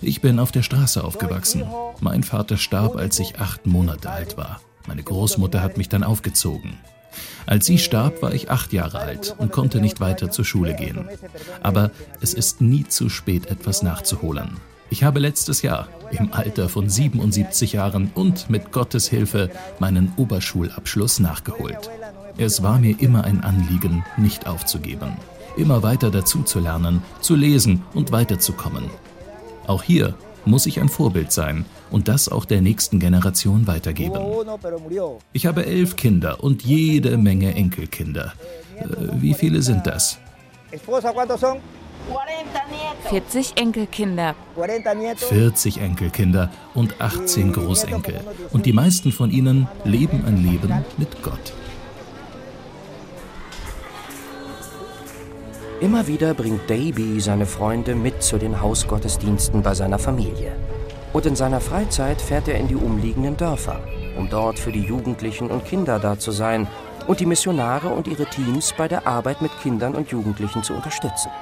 Ich bin auf der Straße aufgewachsen. Mein Vater starb, als ich acht Monate alt war. Meine Großmutter hat mich dann aufgezogen. Als sie starb, war ich acht Jahre alt und konnte nicht weiter zur Schule gehen. Aber es ist nie zu spät, etwas nachzuholen. Ich habe letztes Jahr, im Alter von 77 Jahren und mit Gottes Hilfe, meinen Oberschulabschluss nachgeholt. Es war mir immer ein Anliegen, nicht aufzugeben. Immer weiter dazu zu lernen, zu lesen und weiterzukommen. Auch hier muss ich ein Vorbild sein und das auch der nächsten Generation weitergeben. Ich habe elf Kinder und jede Menge Enkelkinder. Äh, wie viele sind das? 40 Enkelkinder. 40 Enkelkinder und 18 Großenkel. Und die meisten von ihnen leben ein Leben mit Gott. Immer wieder bringt Davy seine Freunde mit zu den Hausgottesdiensten bei seiner Familie. Und in seiner Freizeit fährt er in die umliegenden Dörfer, um dort für die Jugendlichen und Kinder da zu sein und die Missionare und ihre Teams bei der Arbeit mit Kindern und Jugendlichen zu unterstützen.